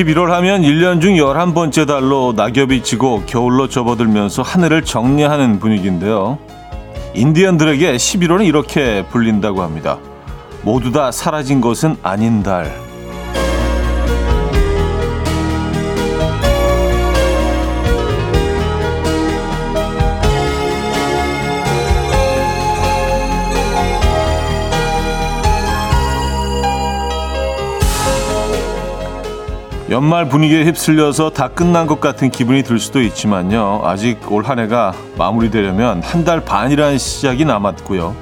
11월 하면 1년 중 11번째 달로 낙엽이 지고 겨울로 접어들면서 하늘을 정리하는 분위기인데요. 인디언들에게 11월은 이렇게 불린다고 합니다. 모두 다 사라진 것은 아닌 달. 연말 분위기에 휩쓸려서 다 끝난 것 같은 기분이 들 수도 있지만요. 아직 올 한 해가 마무리되려면 한 달 반이라는 시작이 남았고요.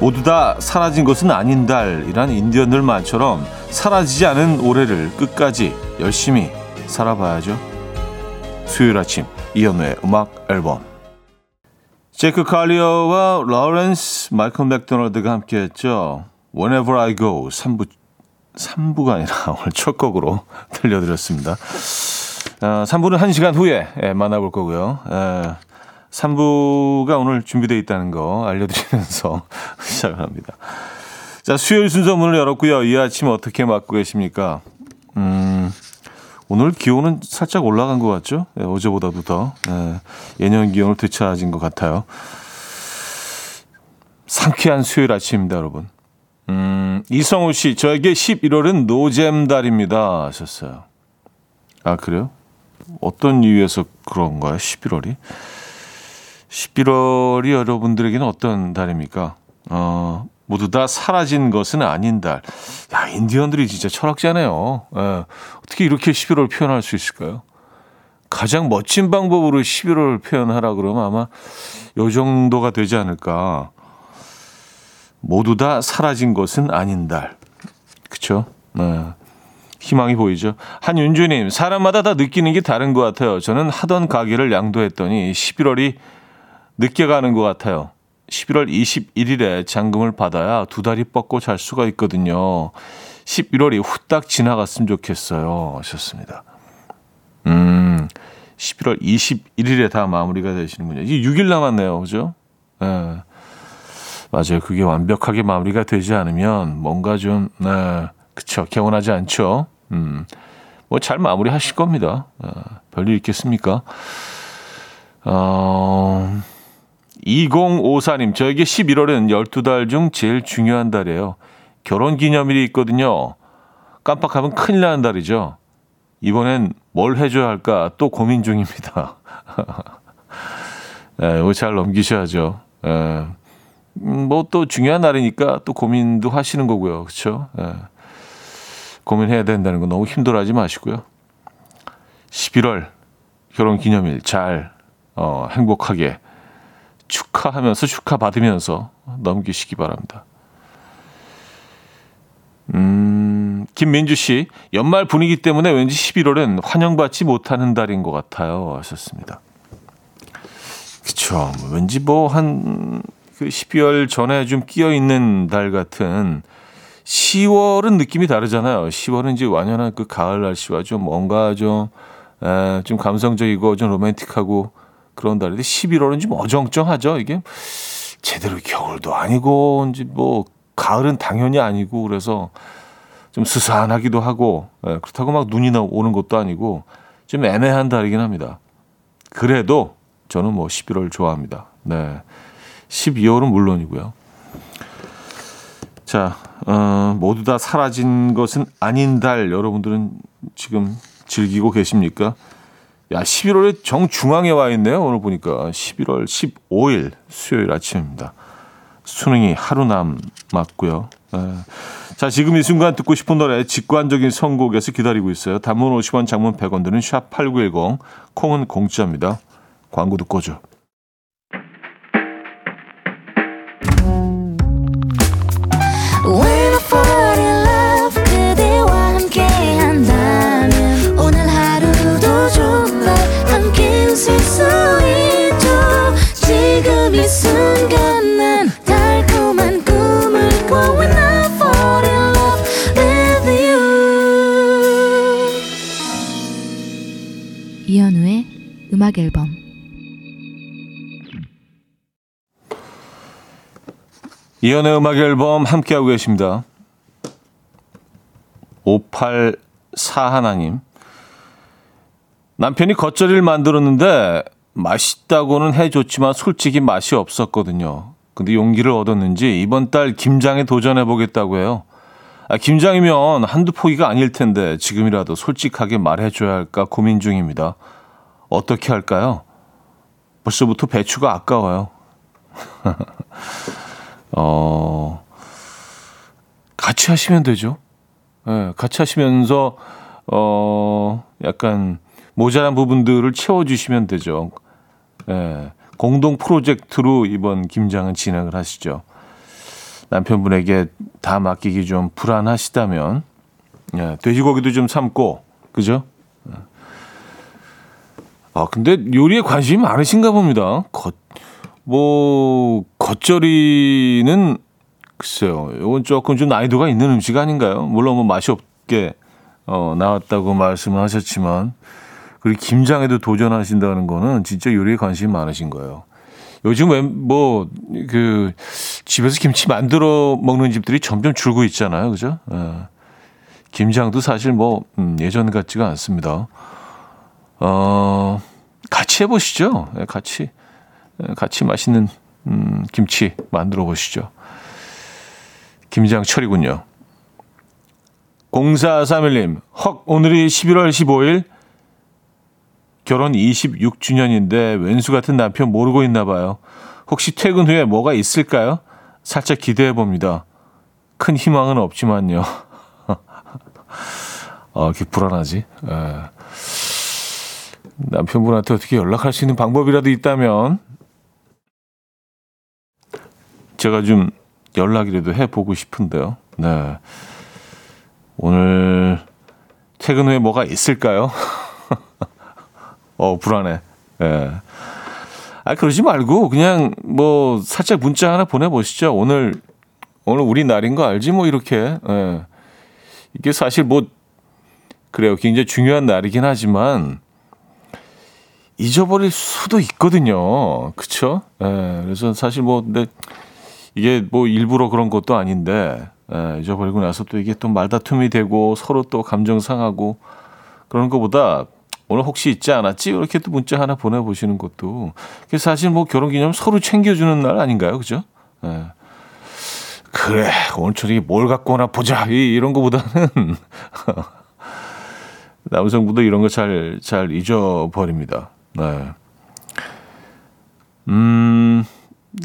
모두 다 사라진 것은 아닌 달이란 인디언들 말처럼 사라지지 않은 올해를 끝까지 열심히 살아봐야죠. 수요일 아침 이연우의 음악 앨범 제크 칼리어와 라우렌스 마이클 맥도널드가 함께했죠. Whenever I Go 3부 3부가 아니라 오늘 첫 곡으로 들려드렸습니다. 어, 3부는 1시간 후에 예, 만나볼 거고요. 예, 3부가 오늘 준비되어 있다는 거 알려드리면서 시작을 합니다. 자, 수요일 순서 문을 열었고요. 이 아침 어떻게 맞고 계십니까? 음, 오늘 기온은 살짝 올라간 것 같죠? 예, 어제보다도 더. 예, 예년 기온을 되찾아진 것 같아요. 상쾌한 수요일 아침입니다, 여러분. 음, 이성우 씨, 저에게 11월은 노잼 달입니다. 하셨어요. 아, 그래요? 어떤 이유에서 그런가요? 11월이? 11월이 여러분들에게는 어떤 달입니까? 어, 모두 다 사라진 것은 아닌 달. 야, 인디언들이 진짜 철학자네요. 예, 어떻게 이렇게 11월 표현할 수 있을까요? 가장 멋진 방법으로 11월 표현하라 그러면 아마 요 정도가 되지 않을까. 모두 다 사라진 것은 아닌 달. 그쵸? 네. 희망이 보이죠. 한윤주님, 사람마다 다 느끼는 게 다른 것 같아요. 저는 하던 가게를 양도했더니 11월이 늦게 가는 것 같아요. 11월 21일에 잔금을 받아야 두 달이 뻗고 잘 수가 있거든요. 11월이 후딱 지나갔으면 좋겠어요. 하셨습니다. 음, 11월 21일에 다 마무리가 되시는군요. 이제 6일 남았네요. 그죠? 예. 네. 맞아요. 그게 완벽하게 마무리가 되지 않으면 뭔가 좀, 네, 그쵸. 개운하지 않죠. 음, 뭐 잘 마무리 하실 겁니다. 어, 별일 있겠습니까? 어, 2054님, 저에게 11월은 12달 중 제일 중요한 달이에요. 결혼 기념일이 있거든요. 깜빡하면 큰일 나는 달이죠. 이번엔 뭘 해줘야 할까 또 고민 중입니다. 네, 이거 잘 넘기셔야죠. 네. 뭐 또 중요한 날이니까 또 고민도 하시는 거고요. 그렇죠? 예. 고민해야 된다는 거 너무 힘들어하지 마시고요. 11월 결혼 기념일 잘 어, 행복하게 축하하면서 축하받으면서 넘기시기 바랍니다. 음, 김민주 씨, 연말 분위기 때문에 왠지 11월은 환영받지 못하는 달인 것 같아요. 하셨습니다. 그쵸. 왠지 뭐 한 그 12월 전에 좀 끼어 있는 달 같은 10월은 느낌이 다르잖아요. 10월은 이제 완연한 그 가을 날씨와 좀 뭔가 좀, 에, 좀 감성적이고 좀 로맨틱하고 그런 달인데 11월은 좀 어정쩡하죠. 이게 제대로 겨울도 아니고 이제 뭐 가을은 당연히 아니고 그래서 좀 스산하기도 하고 에, 그렇다고 막 눈이 오는 것도 아니고 좀 애매한 달이긴 합니다. 그래도 저는 뭐 11월 좋아합니다. 네. 12월은 물론이고요. 자, 어, 모두 다 사라진 것은 아닌 달 여러분들은 지금 즐기고 계십니까? 야, 11월에 정중앙에 와 있네요. 오늘 보니까 11월 15일 수요일 아침입니다. 수능이 하루 남았고요. 에. 자, 지금 이 순간 듣고 싶은 노래 직관적인 선곡에서 기다리고 있어요. 단문 50원, 장문 100원 드는 샵8910 콩은 공짜입니다. 광고 듣고 오죠. 음악 앨범 이연의 음악 앨범 함께하고 계십니다. 584 하나님. 남편이 겉절이를 만들었는데 맛있다고는 해줬지만 솔직히 맛이 없었거든요. 근데 용기를 얻었는지 이번 달 김장에 도전해 보겠다고 해요. 아, 김장이면 한두 포기가 아닐 텐데 지금이라도 솔직하게 말해줘야 할까 고민 중입니다. 어떻게 할까요? 벌써부터 배추가 아까워요. 어, 같이 하시면 되죠. 예, 네, 같이 하시면서, 어, 약간 모자란 부분들을 채워주시면 되죠. 예, 네, 공동 프로젝트로 이번 김장은 진행을 하시죠. 남편분에게 다 맡기기 좀 불안하시다면, 예, 돼지고기도 좀 삶고, 그죠? 아, 근데 요리에 관심이 많으신가 봅니다. 겉, 뭐, 겉절이는, 글쎄요, 이건 조금 좀 난이도가 있는 음식 아닌가요? 물론 뭐 맛이 없게, 어, 나왔다고 말씀을 하셨지만, 그리고 김장에도 도전하신다는 거는 진짜 요리에 관심이 많으신 거예요. 요즘 왜, 뭐, 그, 집에서 김치 만들어 먹는 집들이 점점 줄고 있잖아요. 그죠? 예. 김장도 사실 뭐, 음, 예전 같지가 않습니다. 어, 같이 해보시죠. 예, 같이, 예, 같이 맛있는, 음, 김치 만들어 보시죠. 김장철이군요. 0431님, 헉, 오늘이 11월 15일 결혼 26주년인데 왼수 같은 남편 모르고 있나 봐요. 혹시 퇴근 후에 뭐가 있을까요? 살짝 기대해 봅니다. 큰 희망은 없지만요. 아, 이렇게 불안하지? 에. 예. 남편분한테 어떻게 연락할 수 있는 방법이라도 있다면 제가 좀 연락이라도 해보고 싶은데요. 네. 오늘 퇴근 후에 뭐가 있을까요? 어, 불안해. 예. 네. 아, 그러지 말고 그냥 뭐 살짝 문자 하나 보내보시죠. 오늘, 오늘 우리 날인 거 알지? 뭐 이렇게. 예. 이게 사실 뭐, 그래요. 굉장히 중요한 날이긴 하지만 잊어버릴 수도 있거든요. 그쵸? 예, 그래서 사실 뭐, 근데 이게 뭐 일부러 그런 것도 아닌데, 예, 잊어버리고 나서 또 이게 또 말다툼이 되고 서로 또 감정 상하고 그런 것보다 오늘 혹시 있지 않았지? 이렇게 또 문자 하나 보내보시는 것도. 사실 뭐 결혼 기념 서로 챙겨주는 날 아닌가요? 그죠? 예. 그래, 오늘 저녁에 뭘 갖고 오나 보자. 이런 거보다는 남성분도 이런 거 잘, 잘 잊어버립니다. 네. 음,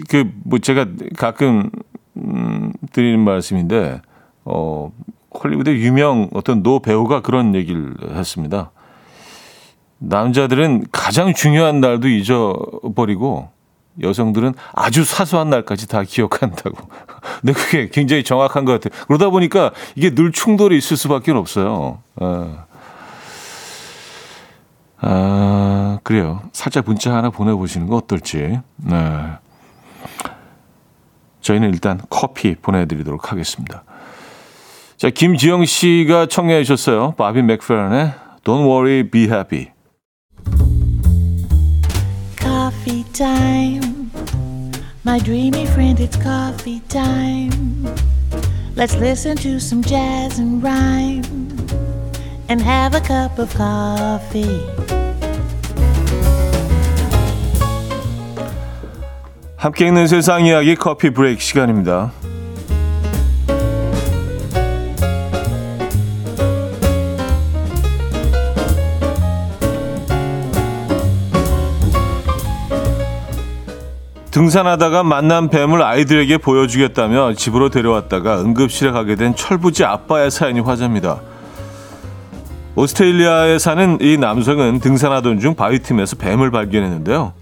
그, 뭐, 제가 가끔, 음, 드리는 말씀인데, 어, 헐리우드 유명 어떤 노 배우가 그런 얘기를 했습니다. 남자들은 가장 중요한 날도 잊어버리고, 여성들은 아주 사소한 날까지 다 기억한다고. 근데 그게 굉장히 정확한 것 같아요. 그러다 보니까 이게 늘 충돌이 있을 수밖에 없어요. 어. 아, 그래요. 살짝 문자 하나 보내보시는 거 어떨지. 네. 저희는 일단 커피 보내드리도록 하겠습니다. 자, 김지영 씨가 청해 주셨어요. 바비 맥프런의 Don't Worry, Be Happy. Coffee time. My dreamy friend, it's coffee time. Let's listen to some jazz and rhyme and have a cup of coffee. 함께 읽는 세상 이야기 커피 브레이크 시간입니다. 등산하다가 만난 뱀을 아이들에게 보여주겠다며 집으로 데려왔다가 응급실에 가게 된 철부지 아빠의 사연이 화제입니다. 오스트레일리아에 사는 이 남성은 등산하던 중 바위 틈에서 뱀을 발견했는데요.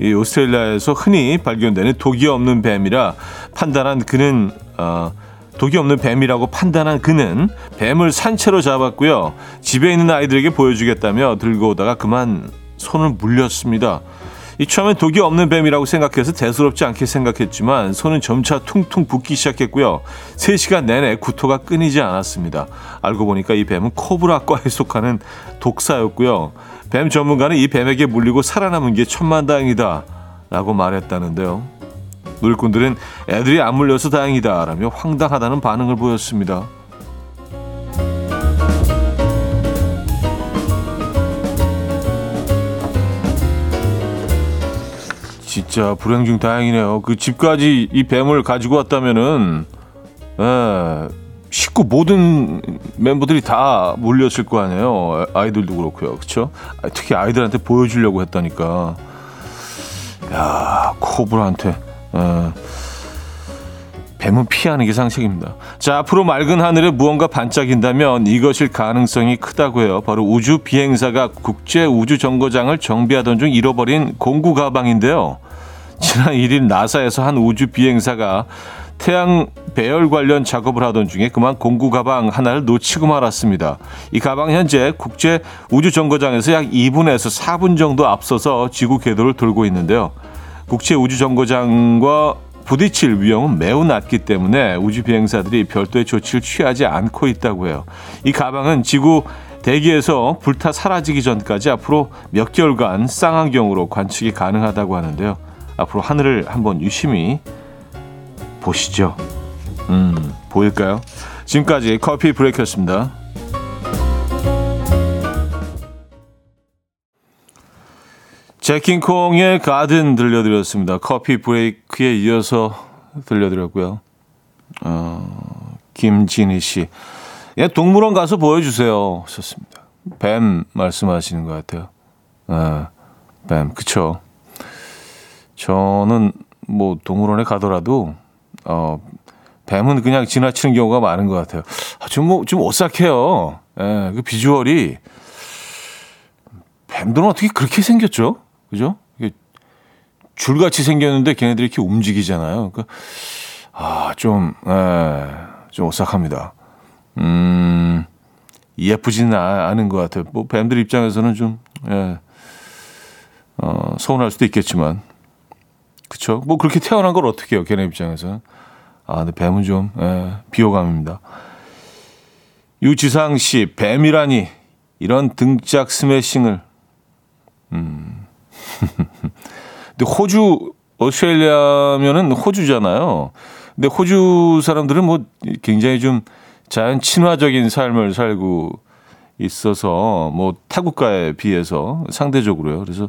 이 오스트레일리아에서 흔히 발견되는 독이 없는 뱀이라 판단한 그는 어, 독이 없는 뱀이라고 판단한 그는 뱀을 산채로 잡았고요. 집에 있는 아이들에게 보여주겠다며 들고 오다가 그만 손을 물렸습니다. 이 처음엔 독이 없는 뱀이라고 생각해서 대수롭지 않게 생각했지만 손은 점차 퉁퉁 붓기 시작했고요. 3시간 내내 구토가 끊이지 않았습니다. 알고 보니까 이 뱀은 코브라과에 속하는 독사였고요. 뱀 전문가는 이 뱀에게 물리고 살아남은 게 천만다행이다 라고 말했다는데요. 놀꾼들은 애들이 안 물려서 다행이다 라며 황당하다는 반응을 보였습니다. 진짜 불행 중 다행이네요. 그 집까지 이 뱀을 가지고 왔다면은 예, 식구 모든 멤버들이 다 몰렸을 거 아니에요. 아이들도 그렇고요. 그렇죠? 특히 아이들한테 보여주려고 했다니까. 야, 코브라한테 예. 뱀은 피하는 게 상책입니다. 자, 앞으로 맑은 하늘에 무언가 반짝인다면 이것일 가능성이 크다고 요 바로 우주 비행사가 국제 우주 정거장을 정비하던 중 잃어버린 공구 가방인데요. 지난 1일 나사에서 한 우주 비행사가 태양 배열 관련 작업을 하던 중에 그만 공구 가방 하나를 놓치고 말았습니다. 이 가방 현재 국제 우주 정거장에서 약 2분에서 4분 정도 앞서서 지구 궤도를 돌고 있는데요. 국제 우주 정거장과 부딪힐 위험은 매우 낮기 때문에 우주 비행사들이 별도의 조치를 취하지 않고 있다고 해요. 이 가방은 지구 대기에서 불타 사라지기 전까지 앞으로 몇 개월간 쌍안경으로 관측이 가능하다고 하는데요. 앞으로 하늘을 한번 유심히 보시죠. 음, 보일까요? 지금까지 커피 브레이크였습니다. 제킹콩의 가든 들려드렸습니다. 커피 브레이크에 이어서 들려드렸고요. 어, 김진희 씨. 예, 동물원 가서 보여주세요. 좋습니다. 뱀 말씀하시는 것 같아요. 아, 뱀, 그쵸. 저는 뭐 동물원에 가더라도, 어, 뱀은 그냥 지나치는 경우가 많은 것 같아요. 아, 좀 뭐, 좀 오싹해요. 예, 그 비주얼이. 뱀들은 어떻게 그렇게 생겼죠? 그죠? 줄같이 생겼는데 걔네들이 이렇게 움직이잖아요. 그러니까 아, 좀, 에, 좀 오싹합니다. 음, 예쁘지는 않은 것 같아요. 뭐, 뱀들 입장에서는 좀, 예, 어, 서운할 수도 있겠지만. 그쵸? 뭐, 그렇게 태어난 걸 어떻게 해요, 걔네 입장에서는. 아, 근데 뱀은 좀, 예, 비호감입니다. 유지상 씨, 뱀이라니, 이런 등짝 스매싱을, 음, 근데 호주, 오스트레일리아면은 호주잖아요. 근데 호주 사람들은 뭐 굉장히 좀 자연 친화적인 삶을 살고 있어서 뭐 타국가에 비해서 상대적으로요. 그래서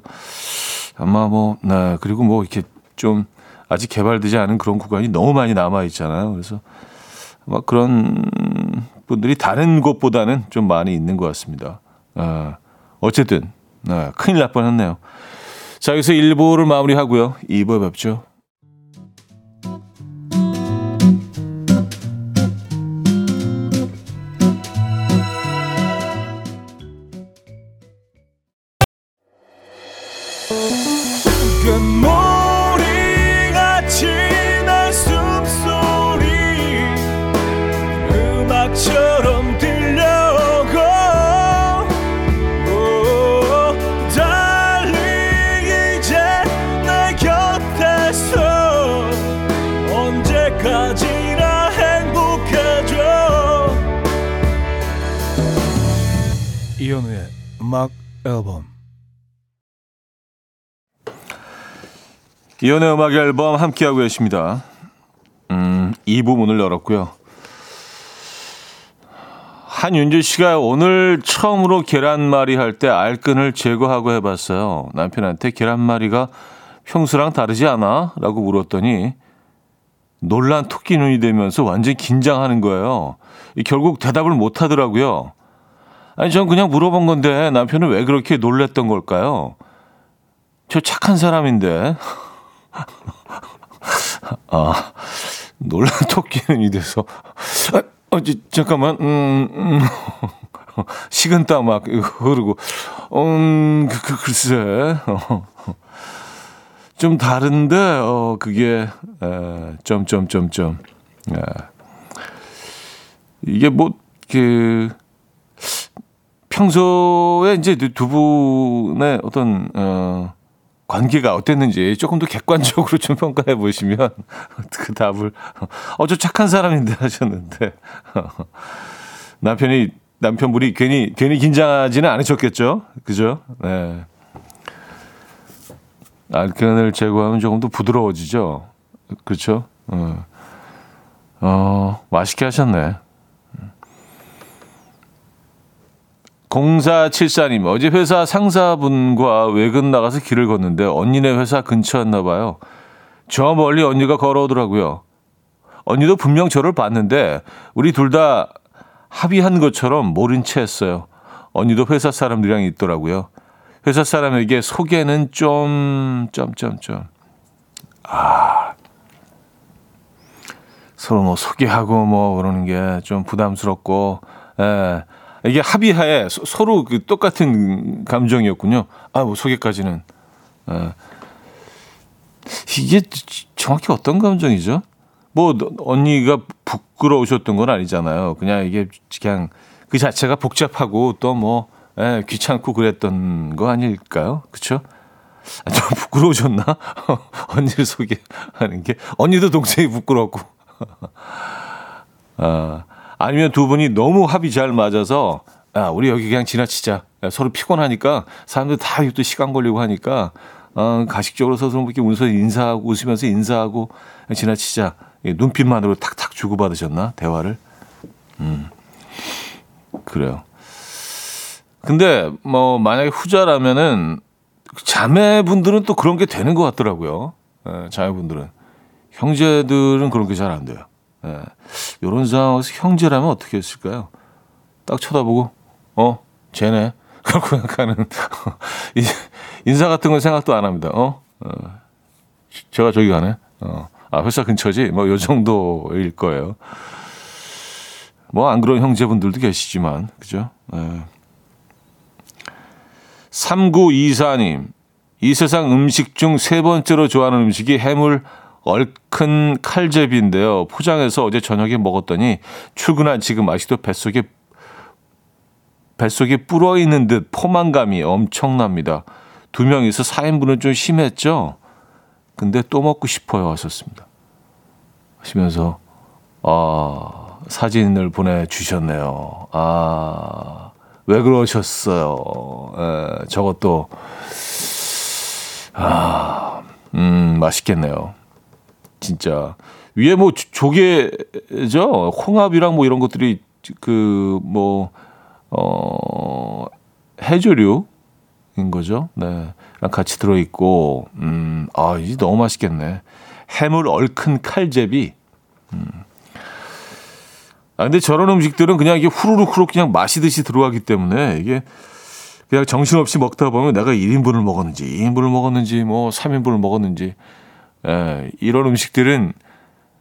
아마 뭐, 네, 그리고 뭐 이렇게 좀 아직 개발되지 않은 그런 구간이 너무 많이 남아 있잖아요. 그래서 아마 그런 분들이 다른 곳보다는 좀 많이 있는 것 같습니다. 아, 어쨌든, 네, 큰일 날 뻔했네요. 자, 여기서 1부를 마무리하고요. 2부에 뵙죠. 이연의 음악 앨범 함께하고 계십니다. 음, 2부 문을 열었고요. 한윤주 씨가 오늘 처음으로 계란말이 할 때 알끈을 제거하고 해봤어요. 남편한테 계란말이가 평소랑 다르지 않아? 라고 물었더니 놀란 토끼 눈이 되면서 완전 긴장하는 거예요. 결국 대답을 못 하더라고요. 아니, 전 그냥 물어본 건데 남편은 왜 그렇게 놀랬던 걸까요? 저 착한 사람인데. 아, 놀란 토끼는 이 돼서, 아, 어, 지, 잠깐만, 음, 음. 식은땀 막 흐르고, 음, 그, 그, 글쎄, 어. 좀 다른데, 어, 그게, 에, 점, 점, 점, 점. 에. 이게 뭐, 그, 평소에 이제 두 분의 어떤, 어, 관계가 어땠는지 조금 더 객관적으로 좀 평가해 보시면 그 답을 어저 착한 사람인데 하셨는데 남편이 남편분이 괜히 괜히 긴장하지는 않으셨겠죠, 그죠? 네. 알끈을 제거하면 조금 더 부드러워지죠, 그렇죠? 어, 어 맛있게 하셨네. 0474님, 어제 회사 상사분과 외근 나가서 길을 걷는데 언니네 회사 근처였나 봐요. 저 멀리 언니가 걸어오더라고요. 언니도 분명 저를 봤는데 우리 둘 다 합의한 것처럼 모른 채 했어요. 언니도 회사 사람들이랑 있더라고요. 회사 사람에게 소개는 좀, 점점점. 아. 서로 뭐 소개하고 뭐 그러는 게 좀 부담스럽고, 예. 이게 합의하에 서, 로 그 똑같은 감정이었군요. 아, 뭐 소개까지는. 예. 이게 정확히 어떤 감정이죠? 뭐 언니가 부끄러우셨던 건 아니잖아요. 그냥 이게 그냥 그 자체가 복잡하고 또뭐 예, 귀찮고 그랬던 거 아닐까요? 그렇죠? 아, 좀 부끄러우셨나? 언니를 소개하는 게 언니도 동생이 부끄럽고 아, 아니면 두 분이 너무 합이 잘 맞아서 아, 우리 여기 그냥 지나치자. 야, 서로 피곤하니까 사람들 다또 시간 걸리고 하니까 어, 가식적으로 서서 이렇게 웃어 인사하고 웃으면서 인사하고 지나치자. 눈빛만으로 탁탁 주고받으셨나 대화를? 음 그래요. 근데 뭐 만약에 후자라면은 자매분들은 또 그런 게 되는 것 같더라고요. 예, 자매분들은 형제들은 그런 게 잘 안 돼요. 예, 이런 상황에서 형제라면 어떻게 했을까요? 딱 쳐다보고 어 쟤네 그렇고 약간은 인사 같은 건 생각도 안 합니다. 어, 어 제가 저기 가네. 어. 아, 회사 근처지? 뭐, 요 정도일 거예요. 뭐, 안 그런 형제분들도 계시지만, 그죠? 네. 3924님, 이 세상 음식 중 세 번째로 좋아하는 음식이 해물 얼큰 칼제비인데요. 포장해서 어제 저녁에 먹었더니 출근한 지금 아직도 뱃속에 뱃속에 불어 있는 듯 포만감이 엄청납니다. 두 명이서 4인분은 좀 심했죠? 근데 또 먹고 싶어요 하셨습니다. 하시면서 아 사진을 보내 주셨네요. 아, 왜 그러셨어요? 에, 저것도, 아, 음, 맛있겠네요. 진짜. 위에 뭐 조개죠? 홍합이랑 뭐 이런 것들이 그, 뭐, 어, 해조류 인 거죠. 네. 같이 들어 있고, 음, 아, 이제 너무 맛있겠네. 해물 얼큰 칼제비. 음. 아, 근데 저런 음식들은 그냥 이게 후루룩 후루룩 그냥 마시듯이 들어가기 때문에 이게 그냥 정신없이 먹다 보면 내가 1인분을 먹었는지, 2인분을 먹었는지, 뭐 3인분을 먹었는지, 예, 이런 음식들은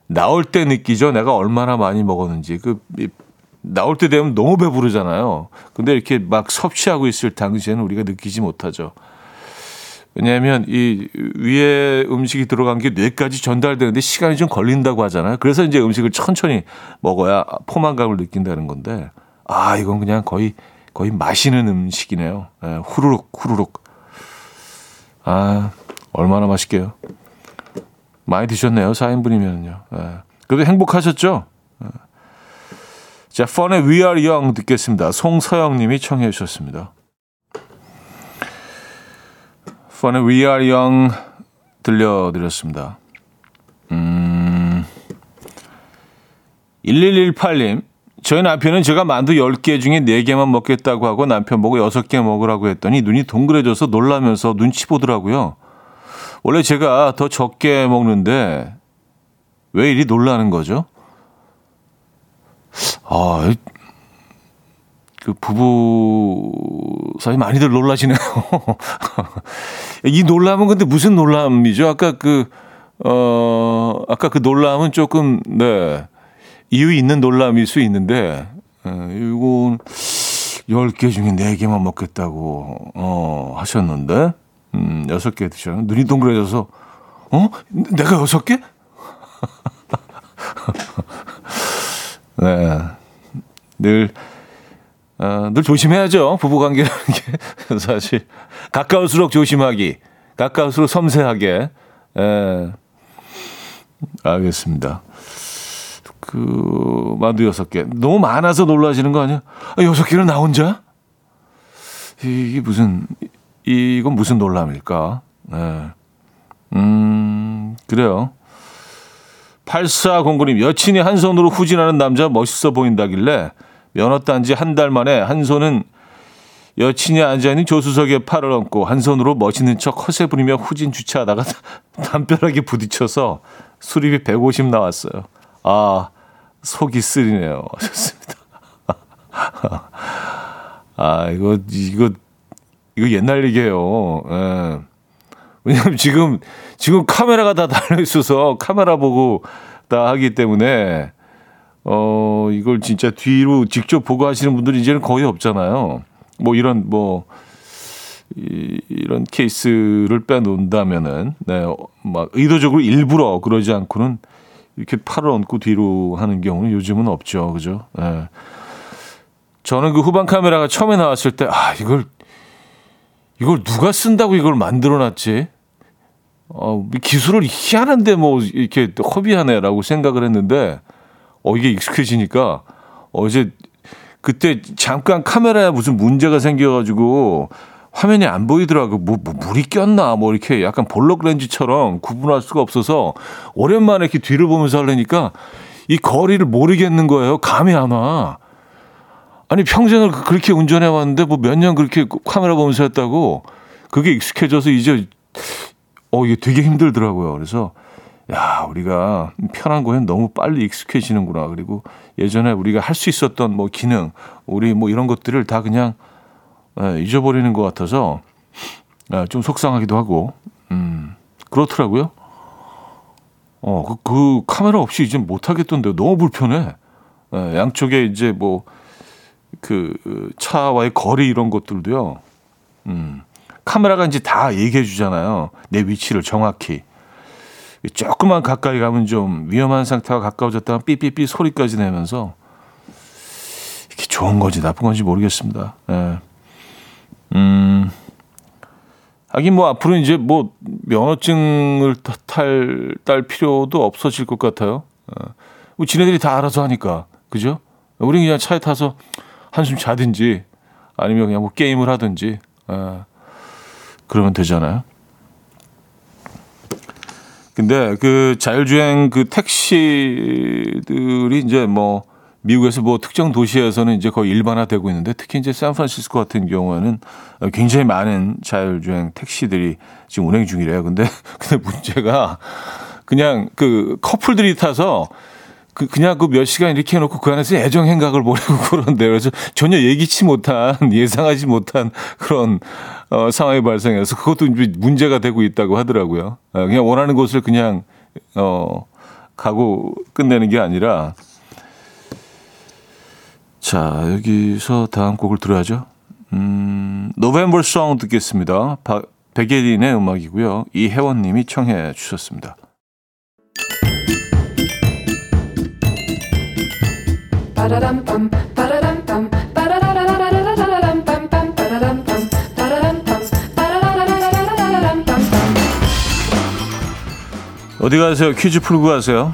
나올 때 느끼죠. 내가 얼마나 많이 먹었는지. 그, 나올 때 되면 너무 배부르잖아요. 근데 이렇게 막 섭취하고 있을 당시에는 우리가 느끼지 못하죠. 왜냐하면 이 위에 음식이 들어간 게 뇌까지 전달되는데 시간이 좀 걸린다고 하잖아요. 그래서 이제 음식을 천천히 먹어야 포만감을 느낀다는 건데 아 이건 그냥 거의 거의 마시는 음식이네요. 네, 후루룩 후루룩. 아 얼마나 맛있게요. 많이 드셨네요. 4인분이면요. 네. 그래도 행복하셨죠? 네. 자, 펀의 We Are Young 듣겠습니다. 송서영 님이 청해 주셨습니다. 펀의 We Are Young 들려드렸습니다. 음, 1118님, 저희 남편은 제가 만두 10개 중에 4개만 먹겠다고 하고 남편 보고 6개 먹으라고 했더니 눈이 동그래져서 놀라면서 눈치 보더라고요. 원래 제가 더 적게 먹는데 왜 이리 놀라는 거죠? 아, 그 부부 사이 많이들 놀라시네요. 이 놀람은 근데 무슨 놀람이죠? 아까 그, 어, 아까 그 놀람은 조금, 네, 이유 있는 놀람일 수 있는데, 어, 이건 10개 중에 4개만 먹겠다고, 어, 하셨는데, 음, 6개 드셔요. 눈이 동그래져서, 어? 내가 6개? 네. 늘, 어, 늘 조심해야죠. 부부 관계라는 게. 사실. 가까울수록 조심하기. 가까울수록 섬세하게. 예. 알겠습니다. 그, 만두 여섯 개. 너무 많아서 놀라시는 거 아니야? 아, 여섯 개는 나 혼자? 이게 무슨, 이건 무슨 놀람일까? 예. 음, 그래요. 8409님, 여친이 한 손으로 후진하는 남자 멋있어 보인다길래 면허 딴지 한 달 만에 한 손은 여친이 앉아있는 조수석에 팔을 얹고 한 손으로 멋있는 척 허세 부리며 후진 주차하다가 담벼락에 부딪혀서 수리비 150 나왔어요. 아, 속이 쓰리네요. 하셨습니다. 아, 이거, 이거, 이거 옛날 얘기예요. 예. 왜냐면 지금, 지금 카메라가 다 달려 있어서 카메라 보고 다 하기 때문에, 어, 이걸 진짜 뒤로 직접 보고 하시는 분들이 이제는 거의 없잖아요. 뭐 이런, 뭐, 이, 이런 케이스를 빼놓는다면은, 네, 막 의도적으로 일부러 그러지 않고는 이렇게 팔을 얹고 뒤로 하는 경우는 요즘은 없죠. 그죠? 네. 저는 그 후방 카메라가 처음에 나왔을 때, 아, 이걸, 이걸 누가 쓴다고 이걸 만들어 놨지? 어, 기술을 희한한데 뭐 이렇게 허비하네라고 생각을 했는데, 어, 이게 익숙해지니까, 어제 그때 잠깐 카메라에 무슨 문제가 생겨가지고 화면이 안 보이더라고. 뭐, 뭐 물이 꼈나 뭐 이렇게 약간 볼록 렌즈처럼 구분할 수가 없어서 오랜만에 이렇게 뒤를 보면서 하려니까 이 거리를 모르겠는 거예요. 감이 안 와. 아니 평생을 그, 그렇게 운전해 왔는데 뭐 몇 년 그렇게 카메라 보면서 했다고 그게 익숙해져서 이제 어 이게 되게 힘들더라고요. 그래서 야 우리가 편한 거에 너무 빨리 익숙해지는구나. 그리고 예전에 우리가 할 수 있었던 뭐 기능, 우리 뭐 이런 것들을 다 그냥 예, 잊어버리는 것 같아서 예, 좀 속상하기도 하고, 음, 그렇더라고요. 어, 그, 그 카메라 없이 이제 못 하겠던데 너무 불편해. 예, 양쪽에 이제 뭐, 그 차와의 거리 이런 것들도요. 음, 카메라가 이제 다 얘기해 주잖아요. 내 위치를 정확히. 조금만 가까이 가면 좀 위험한 상태가 가까워졌다가 삐삐삐 소리까지 내면서 이게 좋은 건지 나쁜 건지 모르겠습니다. 예. 음, 하긴 뭐 앞으로 이제 뭐 면허증을 탈, 딸 필요도 없어질 것 같아요. 어, 뭐 지네들이 다 알아서 하니까. 그죠? 우리 그냥 차에 타서 한숨 자든지 아니면 그냥 뭐 게임을 하든지, 어, 그러면 되잖아요. 근데 그 자율주행 그 택시들이 이제 뭐 미국에서 뭐 특정 도시에서는 이제 거의 일반화되고 있는데 특히 이제 샌프란시스코 같은 경우에는 굉장히 많은 자율주행 택시들이 지금 운행 중이래요. 근데 근데 문제가 그냥 그 커플들이 타서 그 그냥 그 몇 시간 이렇게 해놓고 그 안에서 애정 행각을 벌이고 그런데 그래서 전혀 예기치 못한 예상하지 못한 그런 어, 상황이 발생해서 그것도 문제가 되고 있다고 하더라고요. 어, 그냥 원하는 곳을 그냥 어 가고 끝내는 게 아니라 자 여기서 다음 곡을 들어야죠. 음, 노벤버 송 듣겠습니다. 바, 백예린의 음악이고요. 이혜원님이 청해 주셨습니다. 어디 가세요? 퀴즈 풀고 가세요.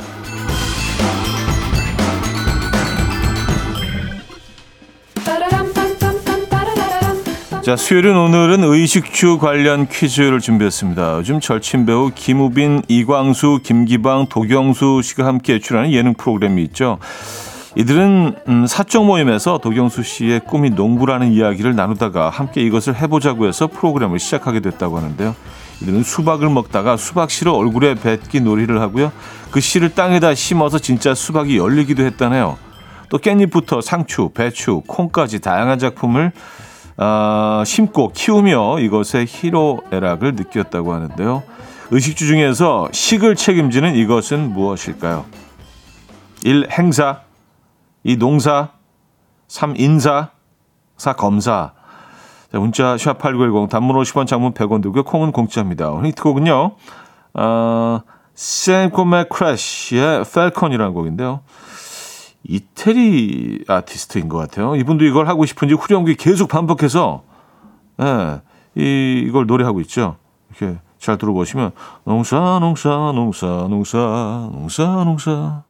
자, 수요일은 오늘은 의식주 관련 퀴즈를 준비했습니다. 요즘 절친 배우 김우빈, 이광수, 김기방, 도경수 씨가 함께 출연하는 예능 프로그램이 있죠. 이들은 음, 사적 모임에서 도경수 씨의 꿈이 농부라는 이야기를 나누다가 함께 이것을 해보자고 해서 프로그램을 시작하게 됐다고 하는데요. 이들은 수박을 먹다가 수박 씨를 얼굴에 뱉기 놀이를 하고요. 그 씨를 땅에다 심어서 진짜 수박이 열리기도 했다네요. 또 깻잎부터 상추, 배추, 콩까지 다양한 작품을 어, 심고 키우며 이것의 희로애락을 느꼈다고 하는데요. 의식주 중에서 식을 책임지는 이것은 무엇일까요? 1. 행사 2. 농사 3. 인사 4. 검사 자, 문자 샵8910 단문 50원 장문 100원 들고요. 콩은 공짜입니다. 오늘 히트곡은요. 어, 샘코맥 크래쉬의 펠컨이라는 곡인데요. 이태리 아티스트인 것 같아요. 이분도 이걸 하고 싶은지 후렴구 계속 반복해서 예, 이, 이걸 노래하고 있죠. 이렇게 잘 들어보시면 농사 농사 농사 농사 농사 농사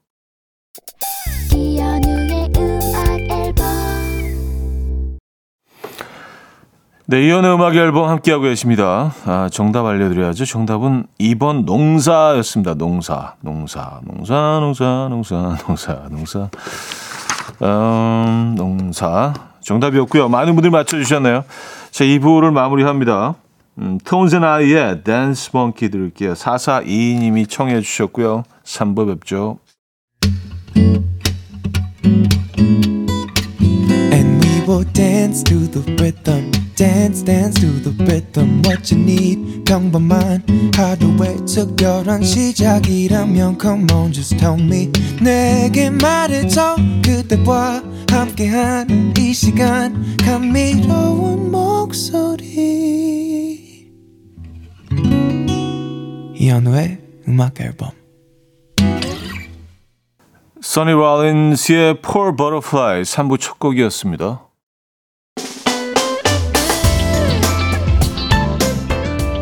네, 이연의 음악 앨범 함께하고 계십니다. 아, 정답 알려드려야죠. 정답은 2번 농사였습니다. 농사, 농사, 농사, 농사, 농사, 농사, 농사. 음, 농사. 정답이었고요. 많은 분들이 맞춰주셨네요. 자, 2부를 마무리합니다. 음, 톤zen 아이의 댄스 펑키 들을게요. 4422님이 청해 주셨고요. 3부 뵙죠. Dance to the rhythm. dance dance to the rhythm what you need 평범한 하루의 특별한 시작이라면 come on just tell me 내게 말해줘 그대와 함께한 이 시간 감미로운 목소리 이현우의 음악 앨범 써니 롤린스의 Poor Butterfly 3부 첫 곡이었습니다.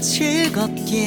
즐겁게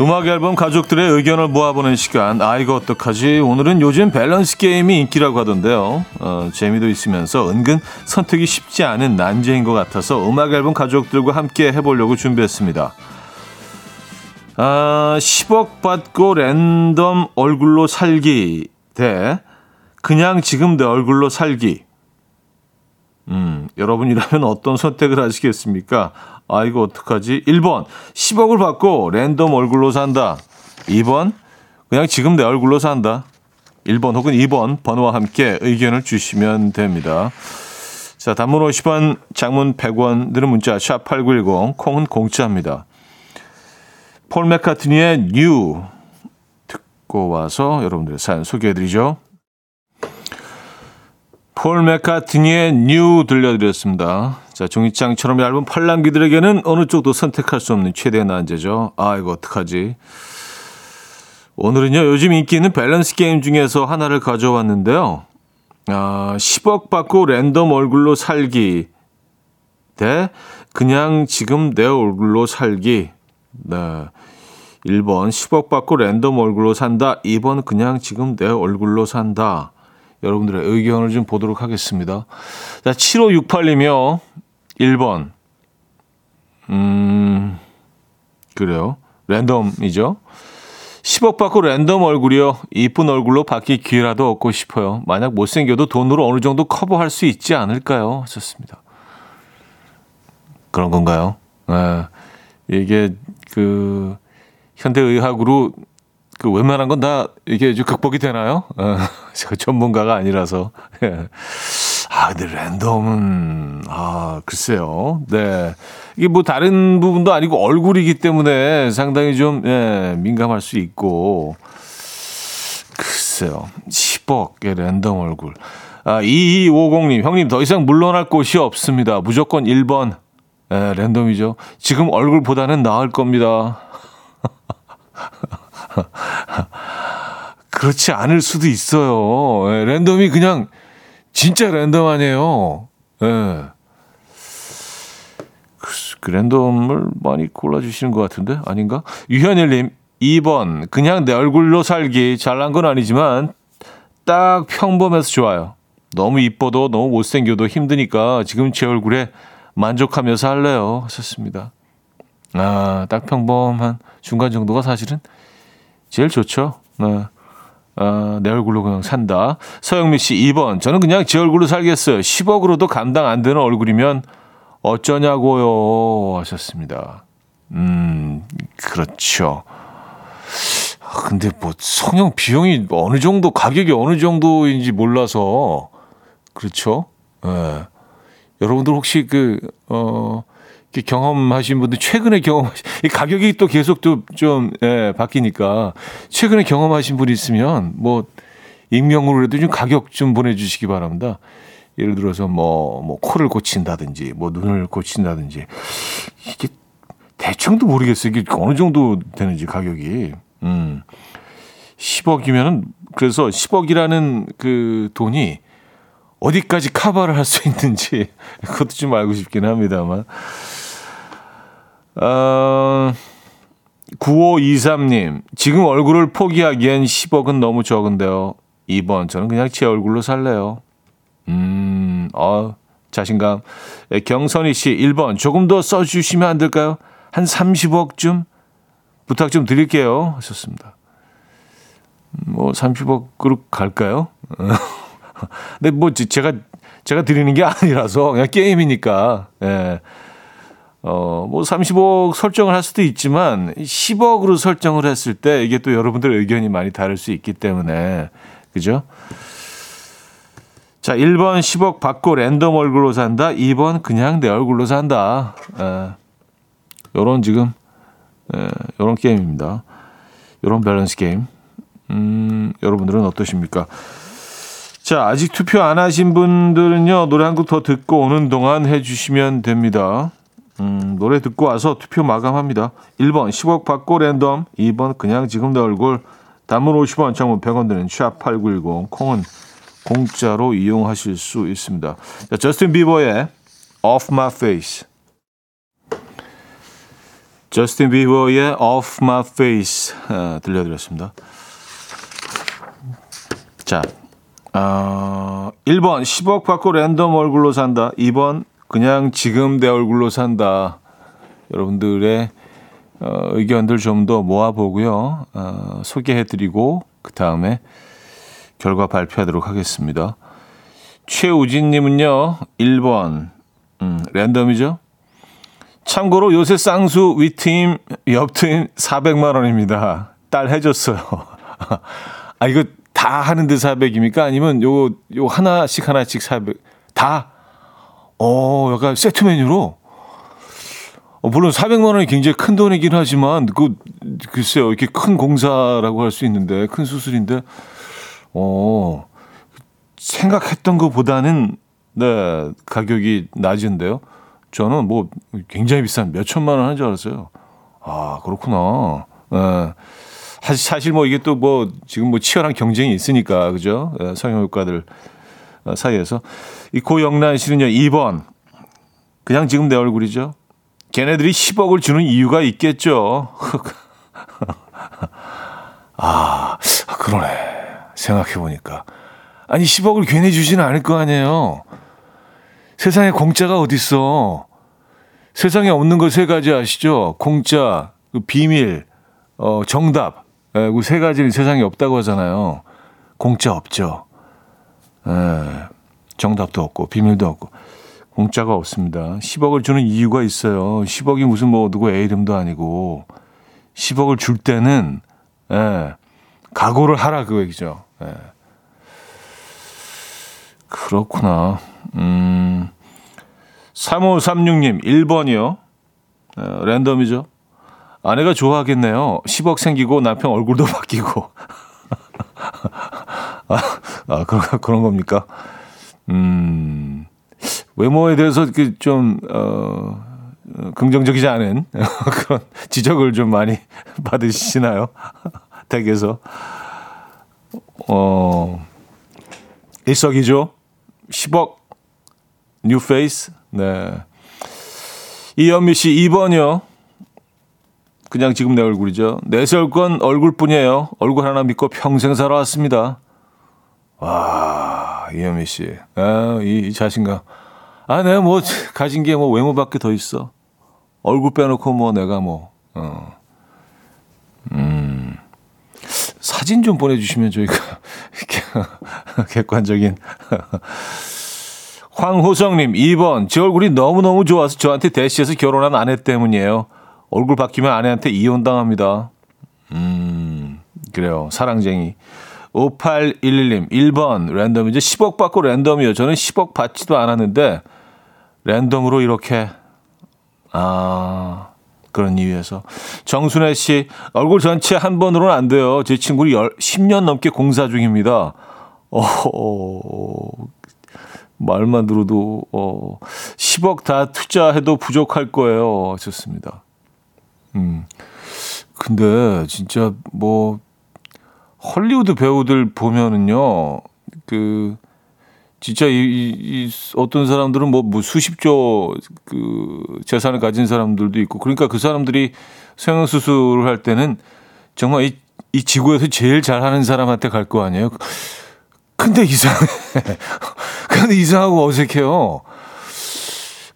음악 앨범 가족들의 의견을 모아보는 시간. 아, 이거 어떡하지? 오늘은 요즘 밸런스 게임이 인기라고 하던데요. 어, 재미도 있으면서 은근 선택이 쉽지 않은 난제인 것 같아서 음악 앨범 가족들과 함께 해보려고 준비했습니다. 아, 10억 받고 랜덤 얼굴로 살기 대 그냥 지금 내 얼굴로 살기. 음, 여러분이라면 어떤 선택을 하시겠습니까? 아, 이거 어떡하지? 1번, 10억을 받고 랜덤 얼굴로 산다. 2번, 그냥 지금 내 얼굴로 산다. 1번 혹은 2번 번호와 함께 의견을 주시면 됩니다. 자, 단문 50원, 장문 100원, 드는 문자 샵8910, 콩은 공짜입니다. 폴 맥카트니의 New 듣고 와서 여러분들의 사연 소개해드리죠. 폴 맥카트니의 New 들려드렸습니다. 자, 종이장처럼 얇은 팔랑귀들에게는 어느 쪽도 선택할 수 없는 최대의 난제죠. 아, 이거 어떡하지? 오늘은요, 요즘 인기 있는 밸런스 게임 중에서 하나를 가져왔는데요. 아, 10억 받고 랜덤 얼굴로 살기 대 그냥 지금 내 얼굴로 살기. 네. 1번 10억 받고 랜덤 얼굴로 산다. 2번 그냥 지금 내 얼굴로 산다. 여러분들의 의견을 좀 보도록 하겠습니다. 자, 7568이며 1번. 음, 그래요. 랜덤이죠. 10억 받고 랜덤 얼굴이요. 이쁜 얼굴로 바뀔 기회라도 얻고 싶어요. 만약 못생겨도 돈으로 어느 정도 커버할 수 있지 않을까요? 하셨습니다. 그런 건가요? 예. 이게 그 현대의학으로 그 웬만한 건 다 이게 좀 극복이 되나요? 어, 제가 전문가가 아니라서. 예. 아, 근데 랜덤은, 아, 글쎄요. 네. 이게 뭐 다른 부분도 아니고 얼굴이기 때문에 상당히 좀, 예, 민감할 수 있고. 글쎄요. 10억 의 랜덤 얼굴. 아, 2250님, 형님 더 이상 물러날 곳이 없습니다. 무조건 1번. 예, 랜덤이죠. 지금 얼굴보다는 나을 겁니다. 그렇지 않을 수도 있어요. 예, 랜덤이 그냥 진짜 랜덤 아니에요. 예. 그, 그 랜덤을 많이 골라주시는 것 같은데 아닌가? 유현일님 2번 그냥 내 얼굴로 살기 잘난 건 아니지만 딱 평범해서 좋아요. 너무 이뻐도 너무 못생겨도 힘드니까 지금 제 얼굴에 만족하면서 할래요. 하셨습니다. 아, 딱 평범한 중간 정도가 사실은 제일 좋죠. 네. 아, 내 얼굴로 그냥 산다. 서영미 씨 2번. 저는 그냥 제 얼굴로 살겠어요. 10억으로도 감당 안 되는 얼굴이면 어쩌냐고요. 하셨습니다. 음, 그렇죠. 아, 근데 뭐 성형 비용이 어느 정도 가격이 어느 정도인지 몰라서 그렇죠. 예. 네. 여러분들 혹시 그, 어, 경험하신 분들 최근에 경험하신 이 가격이 또 계속 또좀 예, 바뀌니까 최근에 경험하신 분이 있으면 뭐 익명으로라도 좀 가격 좀 보내주시기 바랍니다. 예를 들어서 뭐, 뭐 코를 고친다든지 뭐 눈을 고친다든지 이게 대충도 모르겠어요. 이게 어느 정도 되는지 가격이. 음. 10억이면은 그래서 10억이라는 그 돈이 어디까지 커버를 할 수 있는지 그것도 좀 알고 싶긴 합니다만. 어, 9523님, 지금 얼굴을 포기하기엔 10억은 너무 적은데요. 2번, 저는 그냥 제 얼굴로 살래요. 음, 어, 자신감. 예, 경선희 씨, 1번, 조금 더 써주시면 안 될까요? 한 30억쯤? 부탁 좀 드릴게요. 하셨습니다. 뭐, 30억으로 갈까요? 근데 뭐 제가 제가 드리는 게 아니라서 그냥 게임이니까. 예. 어, 뭐 35억 설정을 할 수도 있지만 10억으로 설정을 했을 때 이게 또 여러분들 의견이 많이 다를 수 있기 때문에 그죠? 자, 1번 10억 받고 랜덤 얼굴로 산다. 2번 그냥 내 얼굴로 산다. 예. 요런 지금 예, 요런 게임입니다. 요런 밸런스 게임. 음, 여러분들은 어떠십니까? 자, 아직 투표 안 하신 분들은요, 노래 한 곡 더 듣고 오는 동안 해주시면 됩니다. 음, 노래 듣고 와서 투표 마감합니다. 1번 10억 받고 랜덤, 2번 그냥 지금 내 얼굴, 단문 50원, 장문 100원 드는 샵8910, 콩은 공짜로 이용하실 수 있습니다. 자, 저스틴 비버의 Off My Face. 저스틴 비버의 Off My Face 아, 들려드렸습니다. 자, 어, 1번 10억 받고 랜덤 얼굴로 산다. 2번 그냥 지금 내 얼굴로 산다. 여러분들의 어, 의견들 좀 더 모아보고요. 어, 소개해드리고 그 다음에 결과 발표하도록 하겠습니다. 최우진님은요. 1번 음, 랜덤이죠. 참고로 요새 쌍수 위팀 옆팀 400만 원입니다. 딸 해줬어요. 아 이거 다 하는데 400입니까? 아니면 요, 요 하나씩 하나씩 400, 다? 어, 약간 세트 메뉴로? 어, 물론 400만 원이 굉장히 큰 돈이긴 하지만, 그, 글쎄요, 이렇게 큰 공사라고 할 수 있는데, 큰 수술인데, 어, 생각했던 것보다는, 네, 가격이 낮은데요. 저는 뭐 굉장히 비싼 몇 천만 원 한 줄 알았어요. 아, 그렇구나. 네. 사실 뭐 이게 또 뭐 지금 뭐 치열한 경쟁이 있으니까 그죠? 예, 성형외과들 어, 사이에서 이 고영란 씨는요 2번 그냥 지금 내 얼굴이죠. 걔네들이 10억을 주는 이유가 있겠죠. 아 그러네 생각해 보니까 아니 10억을 괜히 주지는 않을 거 아니에요. 세상에 공짜가 어딨어. 세상에 없는 거 세 가지 아시죠? 공짜, 그 비밀, 어, 정답. 예, 그세 가지는 세상에 없다고 하잖아요. 공짜 없죠. 예, 정답도 없고 비밀도 없고 공짜가 없습니다. 10억을 주는 이유가 있어요. 10억이 무슨 뭐 누구 애 이름도 아니고 10억을 줄 때는 예, 각오를 하라 그 얘기죠. 예. 그렇구나. 음. 3536님, 1번이요. 어, 랜덤이죠. 아내가 좋아하겠네요. 10억 생기고 남편 얼굴도 바뀌고. 아, 아, 그런, 그런 겁니까? 음, 외모에 대해서 그 좀, 어, 긍정적이지 않은 그런 지적을 좀 많이 받으시나요? 댁에서. 어, 일석이조. 10억. 뉴페이스. 네. 이현미 씨 2번이요. 그냥 지금 내 얼굴이죠. 내세울 건 얼굴뿐이에요. 얼굴 하나 믿고 평생 살아왔습니다. 와, 이현미 씨. 아, 이, 이 자신감. 아, 내가 뭐, 가진 게 뭐 외모밖에 더 있어. 얼굴 빼놓고 뭐 내가 뭐, 어. 음. 사진 좀 보내주시면 저희가 객관적인 황호성님, 2번. 제 얼굴이 너무너무 좋아서 저한테 대시해서 결혼한 아내 때문이에요. 얼굴 바뀌면 아내한테 이혼당합니다. 음, 그래요. 사랑쟁이. 5811님, 1번. 랜덤. 이제 10억 받고 랜덤이요. 저는 10억 받지도 않았는데, 랜덤으로 이렇게, 아, 그런 이유에서. 정순애 씨, 얼굴 전체 한 번으로는 안 돼요. 제 친구는 10년 넘게 공사 중입니다. 어, 말만 들어도 어 10억 다 투자해도 부족할 거예요. 좋습니다. 음. 근데 진짜 뭐 헐리우드 배우들 보면은요. 그 진짜 이, 이, 이 어떤 사람들은 뭐, 뭐 수십조 그 재산을 가진 사람들도 있고 그러니까 그 사람들이 성형 수술을 할 때는 정말 이, 이 지구에서 제일 잘하는 사람한테 갈 거 아니에요. 근데 이상해. 근데 이상하고 어색해요.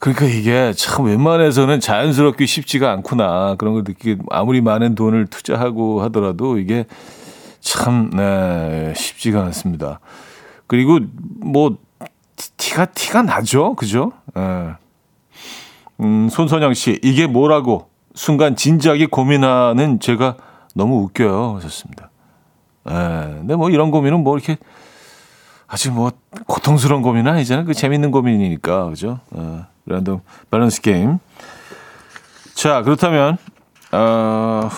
그러니까 이게 참 웬만해서는 자연스럽게 쉽지가 않구나. 그런 걸 느끼게 아무리 많은 돈을 투자하고 하더라도 이게 참, 네, 쉽지가 않습니다. 그리고 뭐, 티가, 티가 나죠? 그죠? 네. 음, 손선영 씨, 이게 뭐라고 순간 진지하게 고민하는 제가 너무 웃겨요. 하셨습니다. 예. 네, 근데 뭐 이런 고민은 뭐 이렇게 아주 뭐 고통스러운 고민은 아니잖아요. 그 재밌는 고민이니까 그죠? 어, 랜덤 밸런스 게임. 자 그렇다면 어,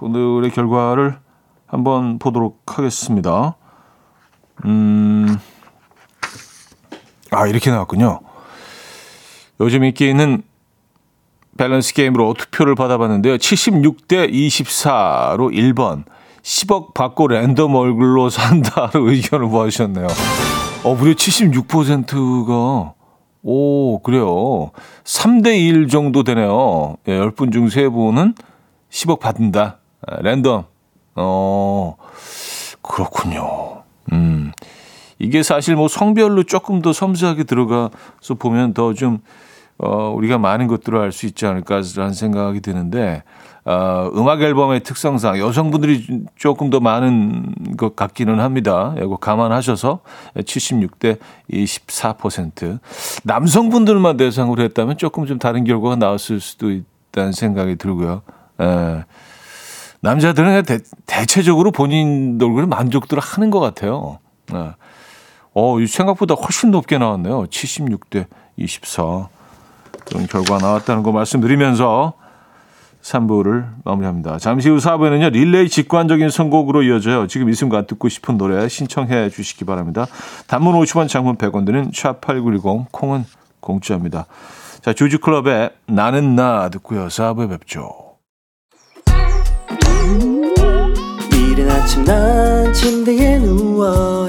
오늘의 결과를 한번 보도록 하겠습니다. 음, 아 이렇게 나왔군요. 요즘 인기 있는 밸런스 게임으로 투표를 받아봤는데요. 76대 24로 1번. 10억 받고 랜덤 얼굴로 산다로 의견을 모아주셨네요. 어, 무려 76%가, 오, 그래요. 3대1 정도 되네요. 예, 10분 중 3분은 10억 받는다. 아, 랜덤. 어, 그렇군요. 음. 이게 사실 뭐 성별로 조금 더 섬세하게 들어가서 보면 더 좀, 어, 우리가 많은 것들을 알 수 있지 않을까라는 생각이 드는데, 어, 음악 앨범의 특성상 여성분들이 조금 더 많은 것 같기는 합니다. 이거 감안하셔서 76대 24%. 남성분들만 대상으로 했다면 조금 좀 다른 결과가 나왔을 수도 있다는 생각이 들고요. 에, 예. 남자들은 대, 대체적으로 본인 얼굴에 만족들을 하는 것 같아요. 에. 예. 어, 생각보다 훨씬 높게 나왔네요. 76대 24. 그런 결과 나왔다는 거 말씀드리면서 3부를 마무리합니다. 잠시 후 4부에는요, 릴레이 직관적인 선곡으로 이어져요. 지금 이 순간 듣고 싶은 노래 신청해 주시기 바랍니다. 단문 50원, 장문 100원 드는 샵8910, 콩은 공짜입니다. 자, 주주클럽의 나는 나 듣고요. 4부에 뵙죠. 이른 아침 난 침대에 누워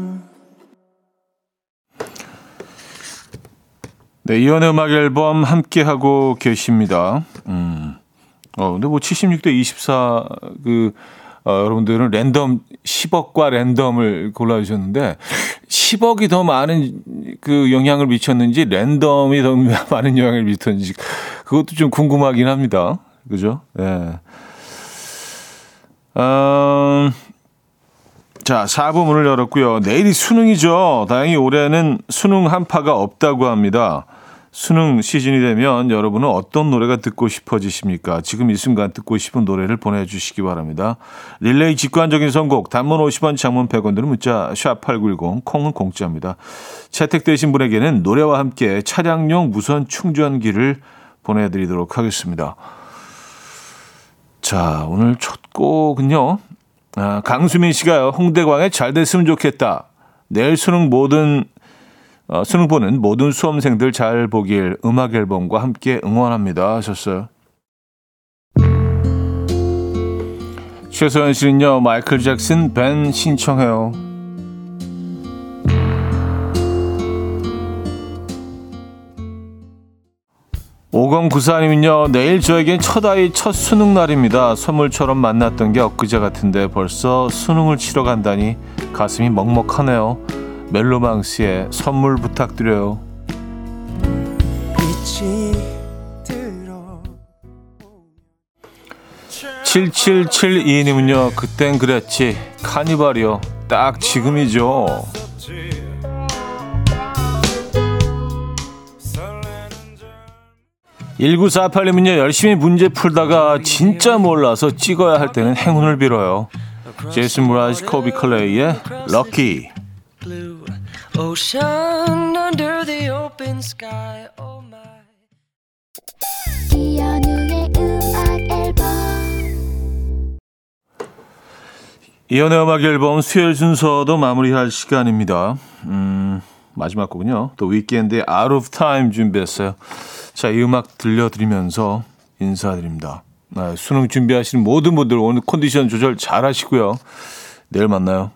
네, 이현의 음악 앨범 함께 하고 계십니다. 음. 어, 근데 뭐 76대 24, 그, 어, 여러분들은 랜덤 10억과 랜덤을 골라주셨는데 10억이 더 많은 그 영향을 미쳤는지 랜덤이 더 많은 영향을 미쳤는지 그것도 좀 궁금하긴 합니다. 그죠? 예. 네. 음, 자, 4부 문을 열었고요. 내일이 수능이죠. 다행히 올해는 수능 한파가 없다고 합니다. 수능 시즌이 되면 여러분은 어떤 노래가 듣고 싶어지십니까? 지금 이 순간 듣고 싶은 노래를 보내주시기 바랍니다. 릴레이 직관적인 선곡, 단문 50원, 장문 100원 드는 문자 샵8910, 콩은 공짜입니다. 채택되신 분에게는 노래와 함께 차량용 무선 충전기를 보내드리도록 하겠습니다. 자, 오늘 첫 곡은요. 아, 강수민 씨가요. 홍대광에 잘 됐으면 좋겠다. 내일 수능 모든 어, 수능 보는 모든 수험생들 잘 보길 음악 앨범과 함께 응원합니다 하셨어요. 최소연 씨는요. 마이클 잭슨 벤 신청해요. 5094님은요, 내일 저에겐 첫 아이 첫 수능 날입니다. 선물처럼 만났던 게 엊그제 같은데 벌써 수능을 치러 간다니 가슴이 먹먹하네요. 멜로망스의 선물 부탁드려요. 7772님은요, 그땐 그랬지. 카니발이요. 딱 지금이죠. 1948님은요, 열심히 문제 풀다가 진짜 몰라서 찍어야 할 때는 행운을 빌어요. 제이슨 무라지 코비 클레이의 럭키. 이연의 음악 앨범 수요일 순서도 마무리할 시간입니다. 음, 마지막 곡은요. 또 위켄드의 Out of Time 준비했어요. 자, 이 음악 들려드리면서 인사드립니다. 네, 수능 준비하시는 모든 분들 오늘 컨디션 조절 잘 하시고요. 내일 만나요.